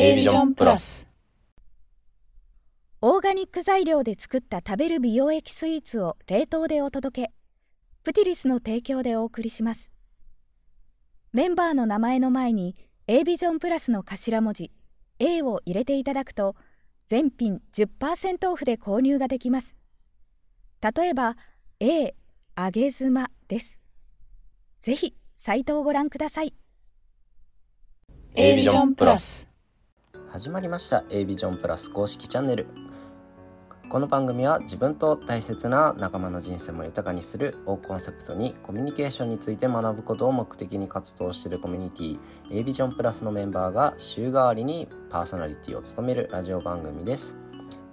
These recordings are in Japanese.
A ビジョンプラス。オーガニック材料で作った食べる美容液スイーツを冷凍でお届け。プティリスの提供でお送りします。メンバーの名前の前に A ビジョンプラスの頭文字 A を入れていただくと全品10%オフで購入ができます。例えば A 揚げ妻です。ぜひサイトをご覧ください。A ビジョンプラス始まりました A ビジョンプラス公式チャンネルこの番組は自分と大切な仲間の人生も豊かにするをコンセプトにコミュニケーションについて学ぶことを目的に活動しているコミュニティ A ビジョンプラスのメンバーが週替わりにパーソナリティを務めるラジオ番組です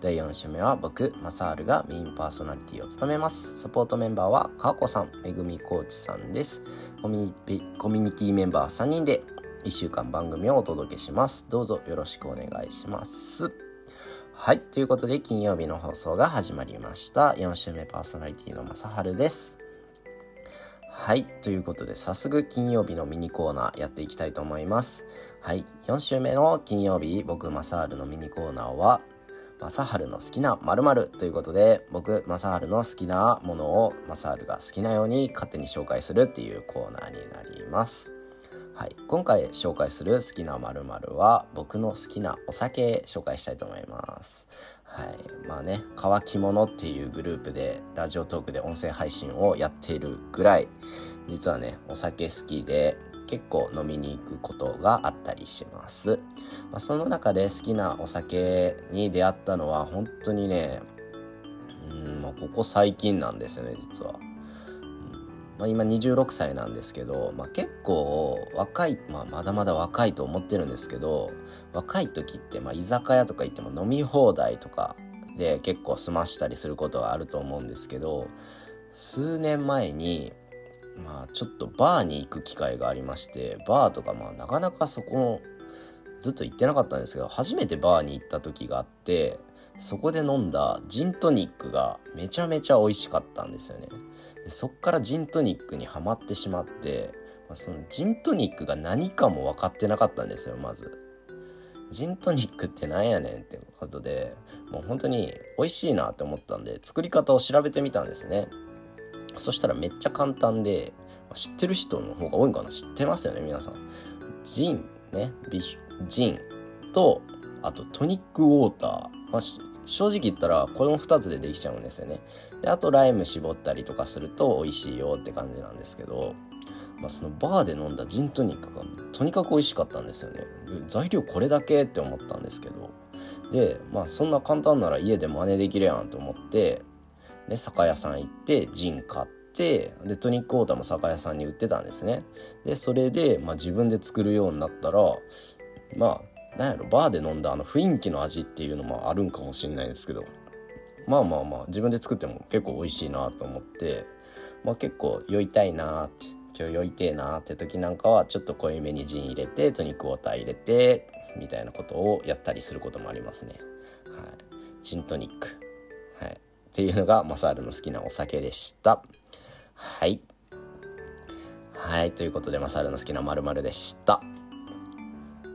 第4週目は僕、マサールがメインパーソナリティを務めます。サポートメンバーは、かーこさん、めぐみコーチさんです。コミュニティメンバー3人で1週間番組をお届けします。どうぞよろしくお願いします。はい。ということで、金曜日の放送が始まりました。4週目パーソナリティのまさはるです。はい。ということで、早速金曜日のミニコーナーやっていきたいと思います。はい。4週目の金曜日、僕、まさはるのミニコーナーは、まさはるの好きな〇〇ということで、僕、まさはるの好きなものを、まさはるが好きなように勝手に紹介するっていうコーナーになります。はい、今回紹介する好きな〇〇は僕の好きなお酒紹介したいと思います。はい、まあね、乾き物っていうグループでラジオトークで音声配信をやっているぐらい、実はね、お酒好きで結構飲みに行くことがあったりします。まあ、その中で好きなお酒に出会ったのは本当にね、うん、ここ最近なんですよね、実は。まあ、今26歳なんですけど、まあ、結構若い、まあ、まだまだ若いと思ってるんですけど若い時ってまあ居酒屋とか行っても飲み放題とかで結構済ましたりすることがあると思うんですけど数年前にまあちょっとバーに行く機会がありましてバーとかまあなかなかそこずっと行ってなかったんですけど初めてバーに行った時があってそこで飲んだジントニックがめちゃめちゃ美味しかったんですよね。でそっからジントニックにはまってしまって、まあ、そのジントニックが何かも分かってなかったんですよまず。ジントニックってなんやねんってことでもう本当に美味しいなって思ったんで作り方を調べてみたんですね。そしたらめっちゃ簡単で知ってる人の方が多いんかな？知ってますよね皆さん。ジンねビジンとあとトニックウォーター、まあ、正直言ったらこの2つでできちゃうんですよね。であとライム絞ったりとかすると美味しいよって感じなんですけど、まあ、そのバーで飲んだジントニックがとにかく美味しかったんですよね。材料これだけって思ったんですけどでまあそんな簡単なら家で真似できるやんと思ってで酒屋さん行ってジン買ってでトニックウォーターも酒屋さんに売ってたんですね。でそれで、まあ、自分で作るようになったらまあなんやろバーで飲んだあの雰囲気の味っていうのもあるんかもしれないですけどまあまあまあ自分で作っても結構美味しいなと思ってまあ結構酔いたいなって今日酔いてえなって時なんかはちょっと濃いめにジン入れてトニックウォーター入れてみたいなことをやったりすることもありますね。はい、ジントニック、はい、っていうのがマサールの好きなお酒でした。はい。はい。ということで、マサールの好きな〇〇でした。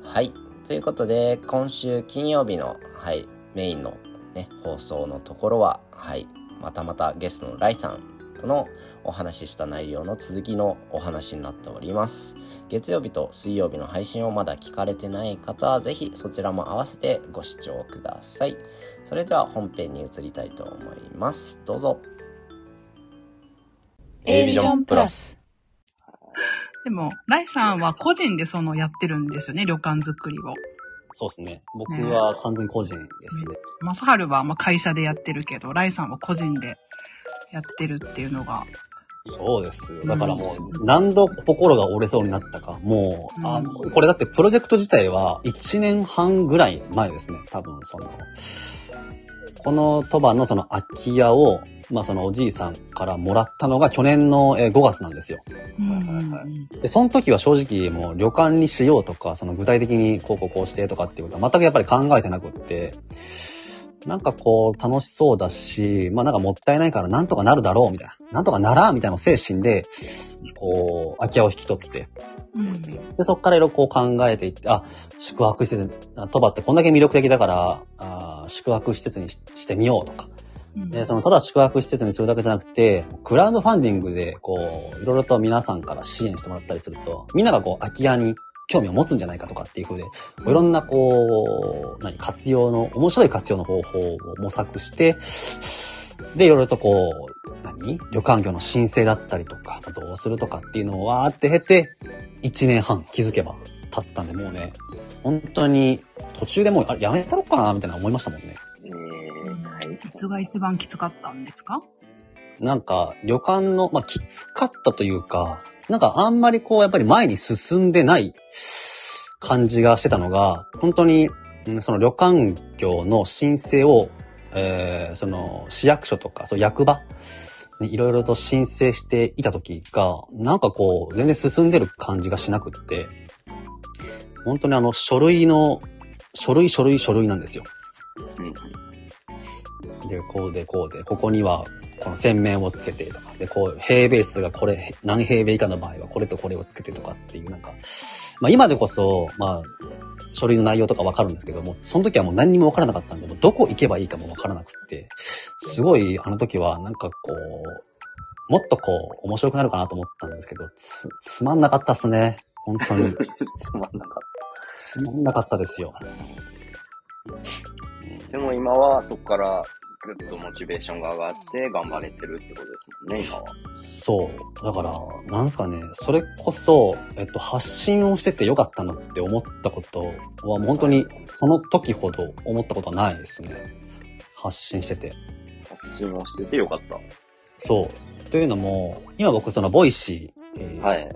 はい。ということで、今週金曜日の、はい、メインのね、放送のところは、はい、またまたゲストのライさんとのお話しした内容の続きのお話になっております。月曜日と水曜日の配信をまだ聞かれてない方は、ぜひそちらも合わせてご視聴ください。それでは本編に移りたいと思います。どうぞ。A ビジョンプラス。でも、ライさんは個人でそのやってるんですよね、旅館作りを。そうですね。僕は完全個人ですね。まさはるはまあ会社でやってるけど、ライさんは個人でやってるっていうのが。そうですよ。だからもう、何度心が折れそうになったか。もう、あこれだってプロジェクト自体は1年半ぐらい前ですね。多分その、この鳥羽のその空き家を、まあそのおじいさんからもらったのが去年の5月なんですよ。で、その時は正直もう旅館にしようとか、その具体的にこうこうこうしてとかっていうことは全くやっぱり考えてなくって、なんかこう楽しそうだし、まあなんかもったいないからなんとかなるだろうみたいな。なんとかならんみたいな精神で、こう、空き家を引き取って、うん。で、そこからいろいろこう考えていって、あ、宿泊施設、あ鳥羽ってこんだけ魅力的だから、あ宿泊施設にししてみようとか。うんで、その、ただ宿泊施設にするだけじゃなくて、クラウドファンディングで、こう、いろいろと皆さんから支援してもらったりすると、みんながこう、空き家に興味を持つんじゃないかとかっていう風で、こういろんなこう、何、活用の、面白い活用の方法を模索して、で、いろいろとこう、何旅館業の申請だったりとか、どうするとかっていうのをわーって経て、1年半気づけば経ってたんで、もうね、本当に途中でもう、あれやめたろかなみたいな思いましたもんね。えー、はい。いつが一番きつかったんですか？なんか、旅館の、まあ、きつかったというか、なんかあんまりこう、やっぱり前に進んでない感じがしてたのが、本当に、うんその旅館業の申請を、えー、その市役所とか、そう役場にいろいろと申請していた時が、なんかこう、全然進んでる感じがしなくって、本当にあの、書類の、書類書類書類なんですよ。うんで、こうでこうで、ここにはこの洗面をつけてとか、で、こう、平米数がこれ、何平米以下の場合はこれとこれをつけてとかっていう、なんか、まあ今でこそ、まあ、書類の内容とかわかるんですけども、その時はもう何にもわからなかったんで、もうどこ行けばいいかもわからなくって、すごい、あの時はなんかこう、もっとこう、面白くなるかなと思ったんですけど、つ、つまんなかったっすね。本当に。つまんなかっつまんなかったですよ。た。でも今はそこからぐっとモチベーションが上がって頑張れてるってことですもんね、今は。そう。だから、なんすかね、それこそ、えっと、発信をしててよかったなって思ったことは、もう本当にその時ほど思ったことはないですね。発信してて。発信をしててよかった。そう。というのも、今僕その Voicy、えーた。はい。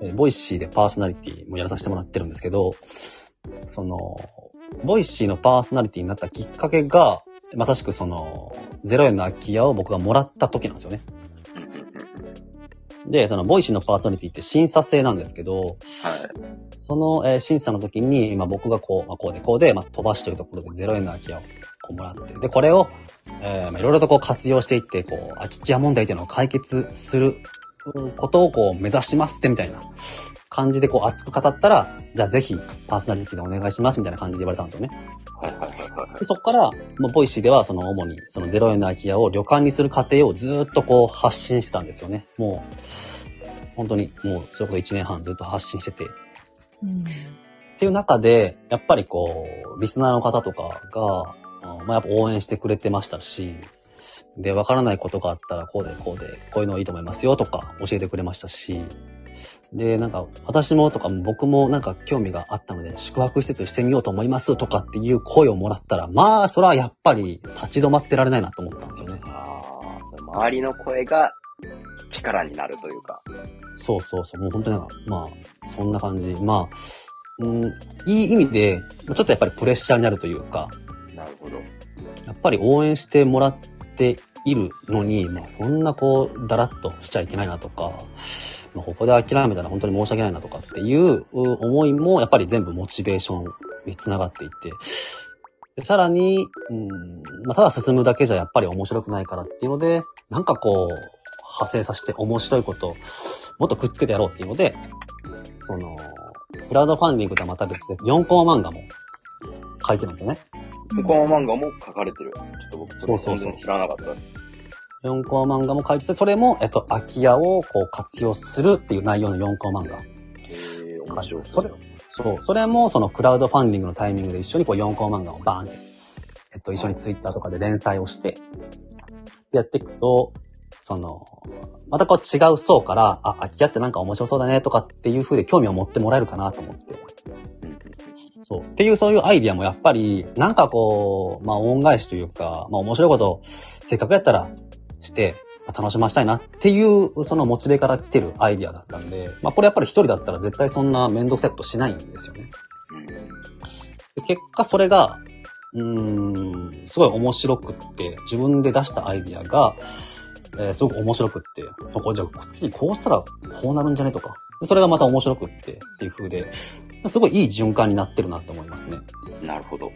えー Voicy でパーソナリティもやらさせてもらってるんですけど、その、 Voicy のパーソナリティになったきっかけが、まさしくその、0円の空き家を僕がもらった時なんですよね。で、その、 Voicy のパーソナリティって審査制なんですけど、はい。その、えー審査の時に、まあ、僕がこう、まあ、こうでこうで、まあ、鳥羽市というところで0円の空き家をこうもらって、で、これを、えーまあ、いろいろとこう活用していって、こう、空き家問題というのを解決するうんことをこう、目指しますってみたいな感じでこう、熱く語ったら、じゃあぜひ、パーソナリティでお願いしますみたいな感じで言われたんですよね。はいはいはいはいでそこから、まあ、 Voicy では、その、主に、その0円の空き家を旅館にする過程をずーっとこう、発信してたんですよね。もう、本当に、もう、それこそ1年半ずっと発信してて。うん。っていう中で、やっぱりこう、リスナーの方とかが、うんまあやっぱ応援してくれてましたし、で、わからないことがあったら、こうでこうで、こういうのいいと思いますよとか教えてくれましたし、で、なんか、私もとか僕もなんか興味があったので、宿泊施設してみようと思いますとかっていう声をもらったら、まあ、それはやっぱり立ち止まってられないなと思ったんですよね。ああ、周りの声が力になるというか。そうそうそう。もう本当になんか、まあ、そんな感じ。まあ、うん、いい意味で、ちょっとやっぱりプレッシャーになるというか、なるほど。やっぱり応援してもらっているのに、まあ、そんなこう、だらっとしちゃいけないなとか、まあ、ここで諦めたら本当に申し訳ないなとかっていう思いも、やっぱり全部モチベーションにつながっていって、でさらに、うんまあ、ただ進むだけじゃやっぱり面白くないからっていうので、なんかこう、派生させて面白いこと、もっとくっつけてやろうっていうので、その、クラウドファンディングとはまた別で4コマ漫画も書いてるんですよね。で、この漫画も書かれてる。ちょっと僕それそう全然知らなかった。4コマ漫画も書いてて、それも、えっと、空き家をこう活用するっていう内容の4コマ漫画。へえ、面白い。それそう。それも、そのクラウドファンディングのタイミングで一緒にこう4コマ漫画をバーンって、えっと、一緒にツイッターとかで連載をして、でやっていくと、その、またこう違う層から、あ、空き家ってなんか面白そうだねとかっていう風で興味を持ってもらえるかなと思って。うんそう。っていうそういうアイディアもやっぱり、なんかこう、まあ恩返しというか、まあ面白いことをせっかくやったらして、楽しましたいなっていう、そのモチベから来てるアイディアだったんで、まあこれやっぱり一人だったら絶対そんな面倒くさいことしないんですよね。で結果それが、うーん、すごい面白くって、自分で出したアイディアが、えーすごく面白くって、これじゃあ次こうしたらこうなるんじゃねとか、それがまた面白くってっていう風で、すごいいい循環になってるなと思いますね。なるほど。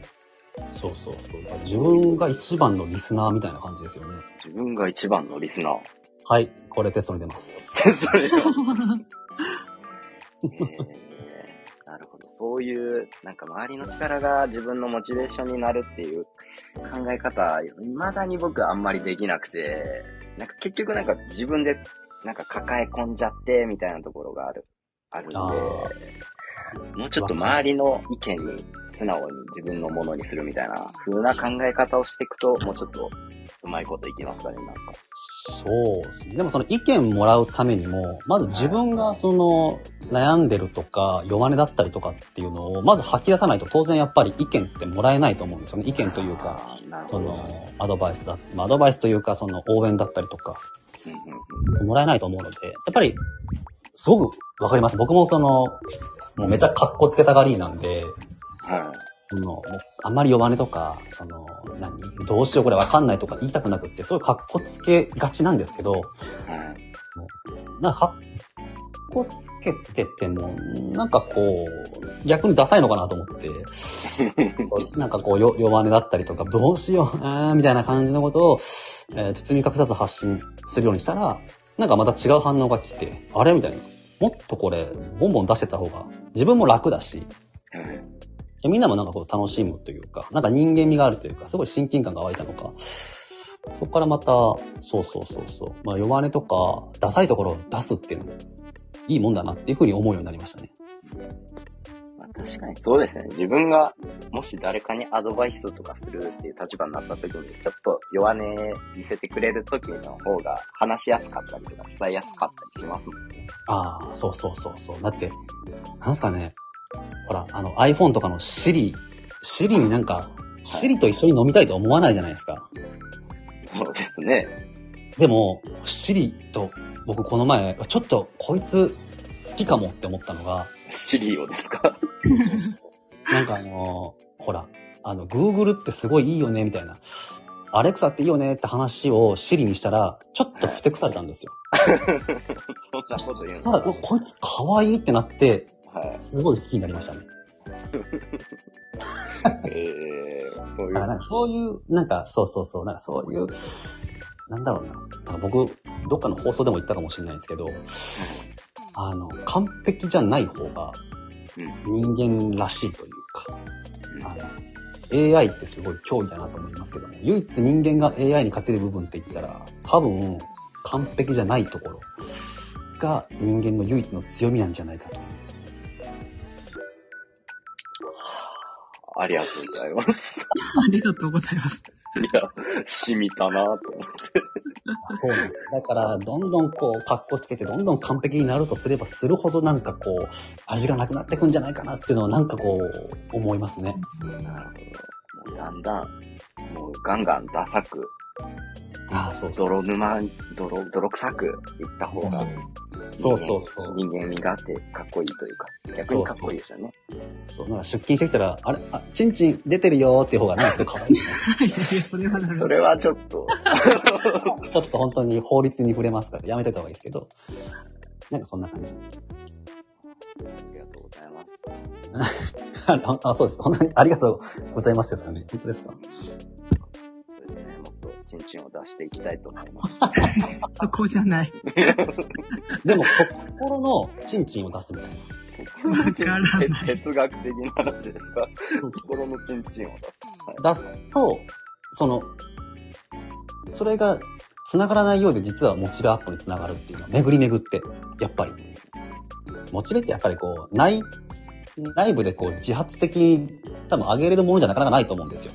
そうそうそう。自分が一番のリスナーみたいな感じですよね。自分が一番のリスナー。はい。これテストに出ます。それは、えーなるほど。そういう、なんか周りの力が自分のモチベーションになるっていう考え方、未だに僕はあんまりできなくて、なんか結局なんか自分でなんか抱え込んじゃってみたいなところがある、あるんで、あもうちょっと周りの意見に素直に自分のものにするみたいな風な考え方をしていくと、もうちょっとうまいこといきますかね、なんか。そうですね。でもその意見もらうためにも、まず自分がその悩んでるとか弱音だったりとかっていうのをまず吐き出さないと当然やっぱり意見ってもらえないと思うんですよね。意見というか、そ。のアドバイスだ、まあアドバイスというかその応援だったりとか、もらえないと思うので、やっぱり、すごくわかります。僕もその、もうめちゃ格好つけたがりなんで、はその、あんまり弱音とか、その、何？どうしようこれわかんないとか言いたくなくって、そういう格好つけがちなんですけど、い。はい。なんか、格好つけてても、なんかこう、逆にダサいのかなと思って、なんかこう、よ弱音だったりとか、どうしよう、みたいな感じのことを、えー包み隠さず発信するようにしたら、なんかまた違う反応が来て、あれ？みたいな。もっとこれ、ボンボン出してた方が、自分も楽だし、はいでみんなもなんかこう楽しむというか、なんか人間味があるというか、すごい親近感が湧いたのか、そこからまた、そうそうそうそう、まあ弱音とか、ダサいところを出すっていうのも、いいもんだなっていうふうに思うようになりましたね。まあ、確かにそうですね。自分が、もし誰かにアドバイスとかするっていう立場になった時に、ちょっと弱音見せてくれる時の方が話しやすかったりとか伝えやすかったりしますもんね。ああ、そうそうそうそう。だって、なんすかね、ほら、あの iPhone とかの Siri、Siri になんか、Siri と一緒に飲みたいと思わないじゃないですか。そうですね。でも、シリと僕この前、ちょっとこいつ好きかもって思ったのが、シリオですか？なんかあのーほら、あの、Google ってすごいいいよね、みたいな。アレクサっていいよねって話をシリにしたら、ちょっとふてくされたんですよ。そんなこと言うんですただ、おこいつ可愛いってなって、はい。すごい好きになりましたね。えー、そういう。なんかそういう、なんか、そうそうそう、なんかそういう、なんだろうな。なんか僕、どっかの放送でも言ったかもしれないんですけど、あの、完璧じゃない方がうん。人間らしいというか、あの、AI ってすごい脅威だなと思いますけども、唯一人間が AI に勝てる部分って言ったら、多分、完璧じゃないところが人間の唯一の強みなんじゃないかと。ありがとうございます。ありがとうございます。いや、染みたなと思って。そうなんです。だから、どんどんこう、格好つけて、どんどん完璧になるとすればするほどなんかこう、味がなくなってくんじゃないかなっていうのはなんかこう、思いますね。なるほど。もうだんだん、もうガンガンダサく、ああ、そうそう泥沼、泥、泥臭くいった方が、そうそうそう。人間味があってかっこいいというか、逆にかっこいいですよね。そう、なんか出勤してきたら、あれ、あ、チンチン出てるよーっていう方がなんかちょっと可愛い。それはそれはちょっと、ちょっと本当に法律に触れますから、やめといた方がいいですけど。なんかそんな感じ。ありがとうございます。あ あ、そうです。本当にありがとうございますですかね。本当ですか？チンチンを出していきたいと思います。そこじゃない。でも、心のチンチンを出すみたいな。哲学的な話ですか？心のチンチンを出す。出すと、その、それが繋がらないようで実はモチベアップに繋がるっていうのは巡り巡って、やっぱり。モチベってやっぱりこう、内、内部でこう自発的に多分上げれるものじゃなかなかないと思うんですよ。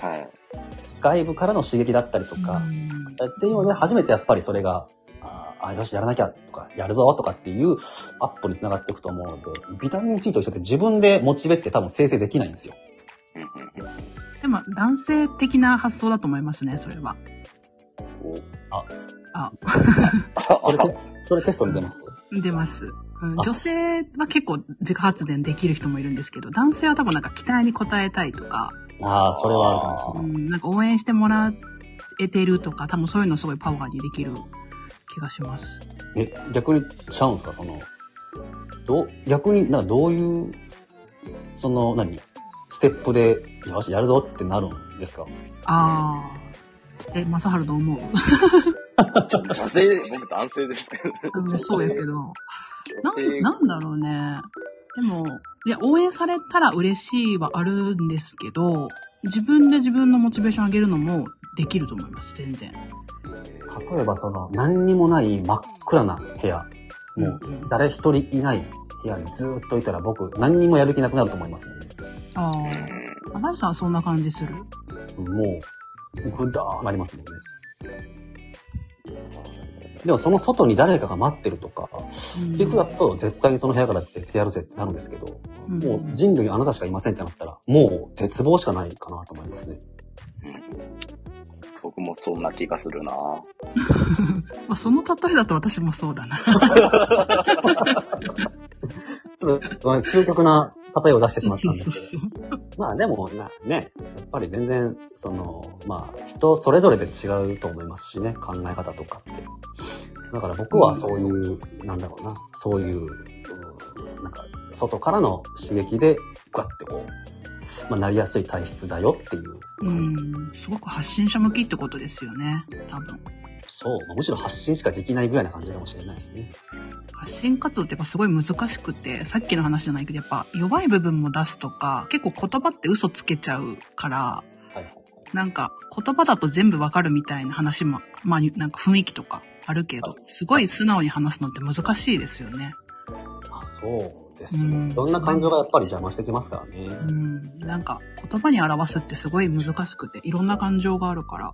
はい。外部からの刺激だったりとか、っていうので初めてやっぱりそれが、ああ、よし、やらなきゃとか、やるぞとかっていうアップに繋がっていくと思うので、ビタミン C と一緒で自分でモチベって多分生成できないんですよ。でも、男性的な発想だと思いますね、それは。おあ、あ それテスそれテストに出ます？出ます。うん、あ女性は結構自家発電できる人もいるんですけど、男性は多分なんか期待に応えたいとか、ああ、それはあるかもしれない。うん、なんか応援してもらえてるとか、多分そういうのすごいパワーにできる気がします。え、逆にちゃうんですか？その、どう、逆に、なんかどういう、その、何？ステップで、よし、やるぞってなるんですか？ああ。え、まさはると思う？女性、僕男性ですけど。うんそうやけど。なん、なんだろうね。でも、いや、応援されたら嬉しいはあるんですけど、自分で自分のモチベーション上げるのもできると思います、全然。例えばその、何にもない真っ暗な部屋、もううん誰一人いない部屋にずーっといたら僕、何にもやる気なくなると思いますもんね。あうんあ。花井さんはそんな感じする？もう、ぐだーなりますもんね。でもその外に誰かが待ってるとか、っていうことだと絶対にその部屋から出てやるぜってなるんですけど、うんもう人類あなたしかいませんってなったら、もう絶望しかないかなと思いますね。僕もそんな気がするな まあ、その例えだと私もそうだな。ちょっと、まあ究極な例えを出してしまったんですけど。そうそう。まあでも、なね、やっぱり全然、その、まあ、人それぞれで違うと思いますしね、考え方とかって。だから僕はそういう、なんだろうな、そういう、うんなんか、外からの刺激で、ガッてこう、まあ、なりやすい体質だよっていう。うん、すごく発信者向きってことですよね、多分。そう、まあむしろ発信しかできないぐらいな感じかもしれないですね。発信活動ってやっぱすごい難しくて、さっきの話じゃないけど、やっぱ弱い部分も出すとか、結構言葉って嘘つけちゃうから、はいはい。なんか言葉だと全部わかるみたいな話も、まあなんか雰囲気とかあるけど、すごい素直に話すのって難しいですよね。あ、そうですね。うんいろんな感情がやっぱり邪魔してきますからね。うん、なんか言葉に表すってすごい難しくて、いろんな感情があるから、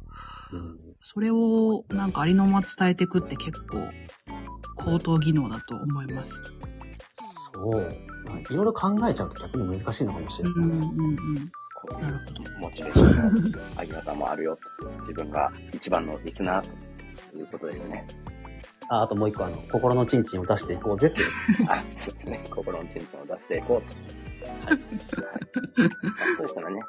うんそれをなんかありのまま伝えていくって結構高等技能だと思います。そう。まあいろいろ考えちゃうと逆に難しいのかもしれない。うんうんうん。こなるほど。うモチベーションの上げ方もあるよと。自分が一番のリスナーということですね。ああともう一個、あの、心のチンチンを出していこうぜっていう。あ、そうですね。心のチンチンを出していこうと。はい。はい、そうしたらね、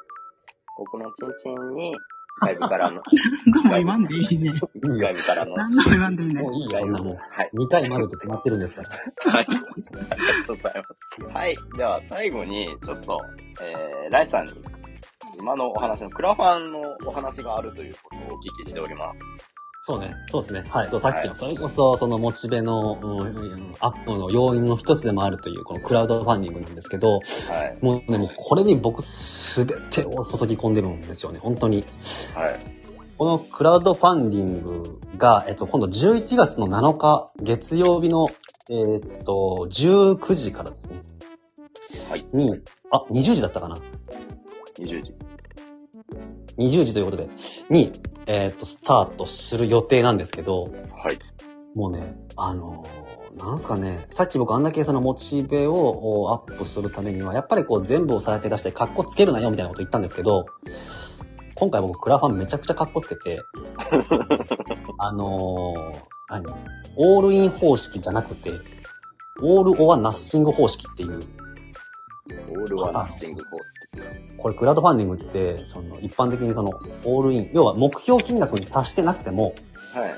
心のチンチンに外部からの、どうも言わんでいいね。外部からの、何でも言わんでいいねも。ういいよ、そんなもん。はい。2回までと決まってるんですから。はい。ありがとうございます。はい。では、最後に、ちょっと、えー、ライさんに、今のお話のクラファンのお話があるということをお聞きしております。そうね。そうですね。はい。そう、さっきの、はいそれこそ、そのモチベの、うん、アップの要因の一つでもあるという、このクラウドファンディングなんですけど、はい。もうね、もうこれに僕すべてを注ぎ込んでるんですよね。本当に。はい。このクラウドファンディングが、えっと、今度11月の7日、月曜日の、えーっと、19時からですね。はい。に、あ、20時だったかな20時。20時ということで、に、えーっと、スタートする予定なんですけど、はい。もうね、あのーなんすかね、さっき僕あんだけそのモチベをおアップするためには、やっぱりこう全部をさらけ出してカッコつけるなよみたいなこと言ったんですけど、今回僕クラファンめちゃくちゃカッコつけて、あのー何？オールイン方式じゃなくて、オールオアナッシング方式っていう、オールワンナッシングコーこれクラウドファンディングって、その一般的にそのオールイン、要は目標金額に達してなくても、ス。はい。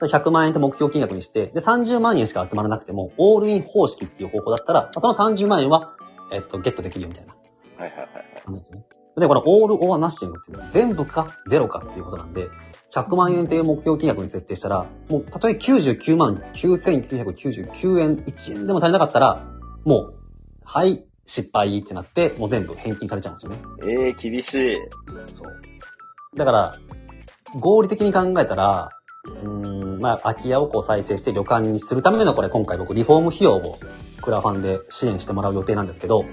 100万円って目標金額にして、で、30万円しか集まらなくても、オールイン方式っていう方法だったら、まあその30万円は、えっと、ゲットできるよみたいなはいはいはいはい。感じですよね。で、これ、オールオアナッシングっていうのは、全部かゼロかっていうことなんで、100万円という目標金額に設定したら、もう、たとえ99万9999円、1円でも足りなかったら、もう、はい、失敗ってなって、もう全部返金されちゃうんですよね。えー、厳しい。そう。だから、合理的に考えたら、うーん、まあ、空き家をこう再生して旅館にするためのこれ今回僕リフォーム費用をクラファンで支援してもらう予定なんですけど、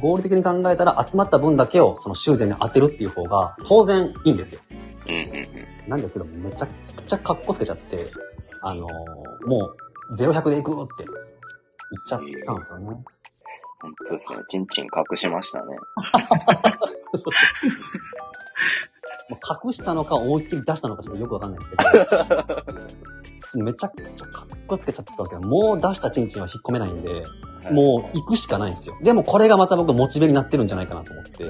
合理的に考えたら集まった分だけをその修繕に当てるっていう方が当然いいんですよ。うんうんうん。なんですけど、めちゃくちゃ格好つけちゃって、あのーもう0100で行くって言っちゃったんですよね。本当ですね。チンチン隠しましたね。もう隠したのか思いっきり出したのかちょっとよくわかんないですけど、めちゃくちゃかっこつけちゃったけど、もう出したチンチンは引っ込めないんで、はいもう行くしかないんですよ。でもこれがまた僕モチベになってるんじゃないかなと思って、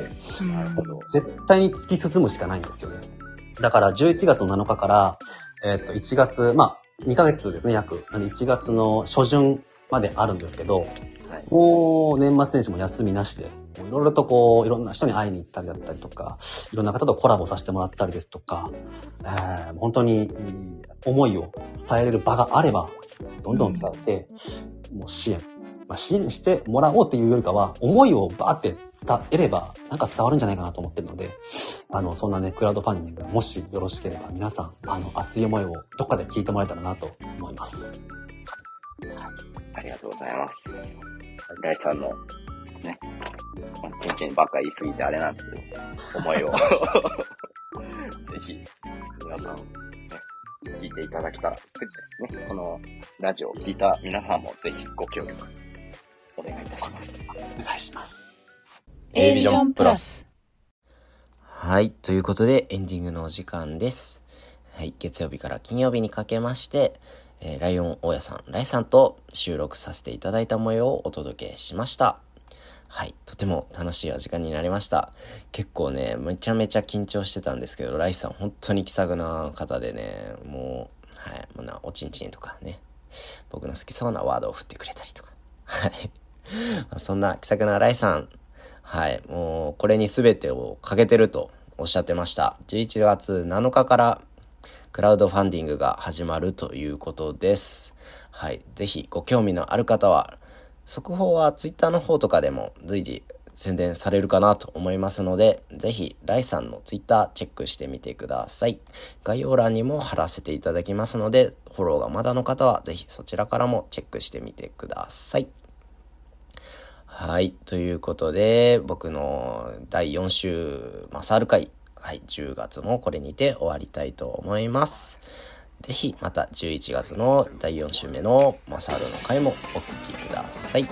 なるほど。絶対に突き進むしかないんですよね。だから11月の7日から、えっと、1月、まあ、2ヶ月ですね、約。なんで1月の初旬まであるんですけど、はい。もう年末年始も休みなしで、いろいろとこう、いろんな人に会いに行ったりだったりとか、いろんな方とコラボさせてもらったりですとか、えー、本当に思いを伝えれる場があれば、どんどん伝えて、もう支援、まあ、支援してもらおうっていうよりかは、思いをバーって伝えれば、なんか伝わるんじゃないかなと思ってるので、あの、そんなね、クラウドファンディングがもしよろしければ、皆さん、あの、熱い思いをどっかで聞いてもらえたらなと思います。ありがとうございます。ライさんの、ね、ちんちんばっか言いすぎてあれなんですけど、思いを ぜひ、皆さん、ね、聞いていただけたら、ね、このラジオを聞いた皆さんもぜひご協力お願いいたします。お願いします。A ビジョンプラス。はい。ということで、エンディングのお時間です。はい。月曜日から金曜日にかけまして、えー、ライオン大家さん、ライさんと収録させていただいた模様をお届けしました。はい。とても楽しいお時間になりました。結構ね、めちゃめちゃ緊張してたんですけど、ライさん本当に気さくな方でね、もう、はい。もうな、おちんちんとかね、僕の好きそうなワードを振ってくれたりとか。はい。そんな気さくなライさん、はい。もう、これに全てをかけてるとおっしゃってました。11月7日からクラウドファンディングが始まるということです。はい。ぜひご興味のある方は、速報は Twitter の方とかでも随時宣伝されるかなと思いますので、ぜひ、ライさんの Twitter チェックしてみてください。概要欄にも貼らせていただきますので、フォローがまだの方は、ぜひそちらからもチェックしてみてください。はい。ということで、僕の第4週、マサール会、はい、10月もこれにて終わりたいと思います。ぜひまた11月の第4週目のマサールの回もお聴きください。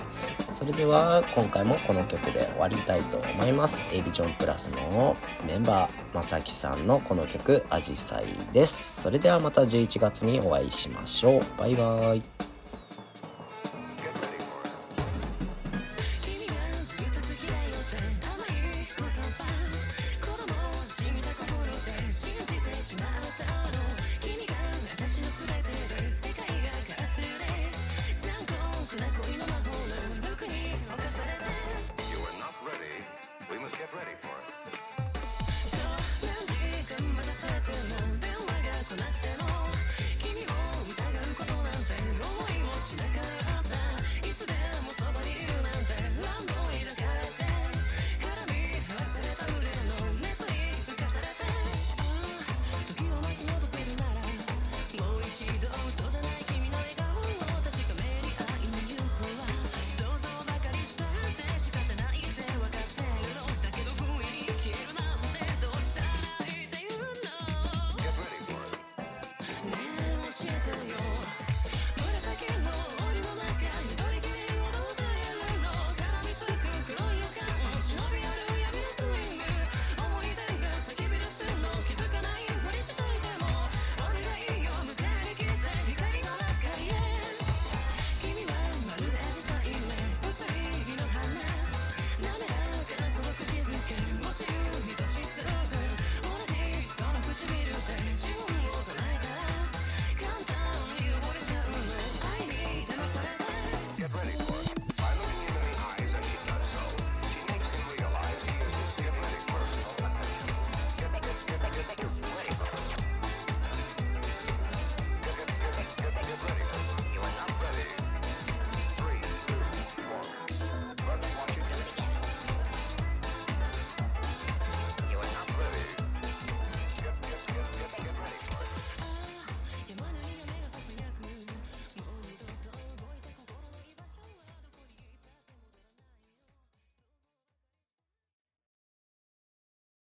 それでは今回もこの曲で終わりたいと思います。エビジョンプラスのメンバー、まさきさんのこの曲、アジサイです。それではまた11月にお会いしましょう。バイバーイ。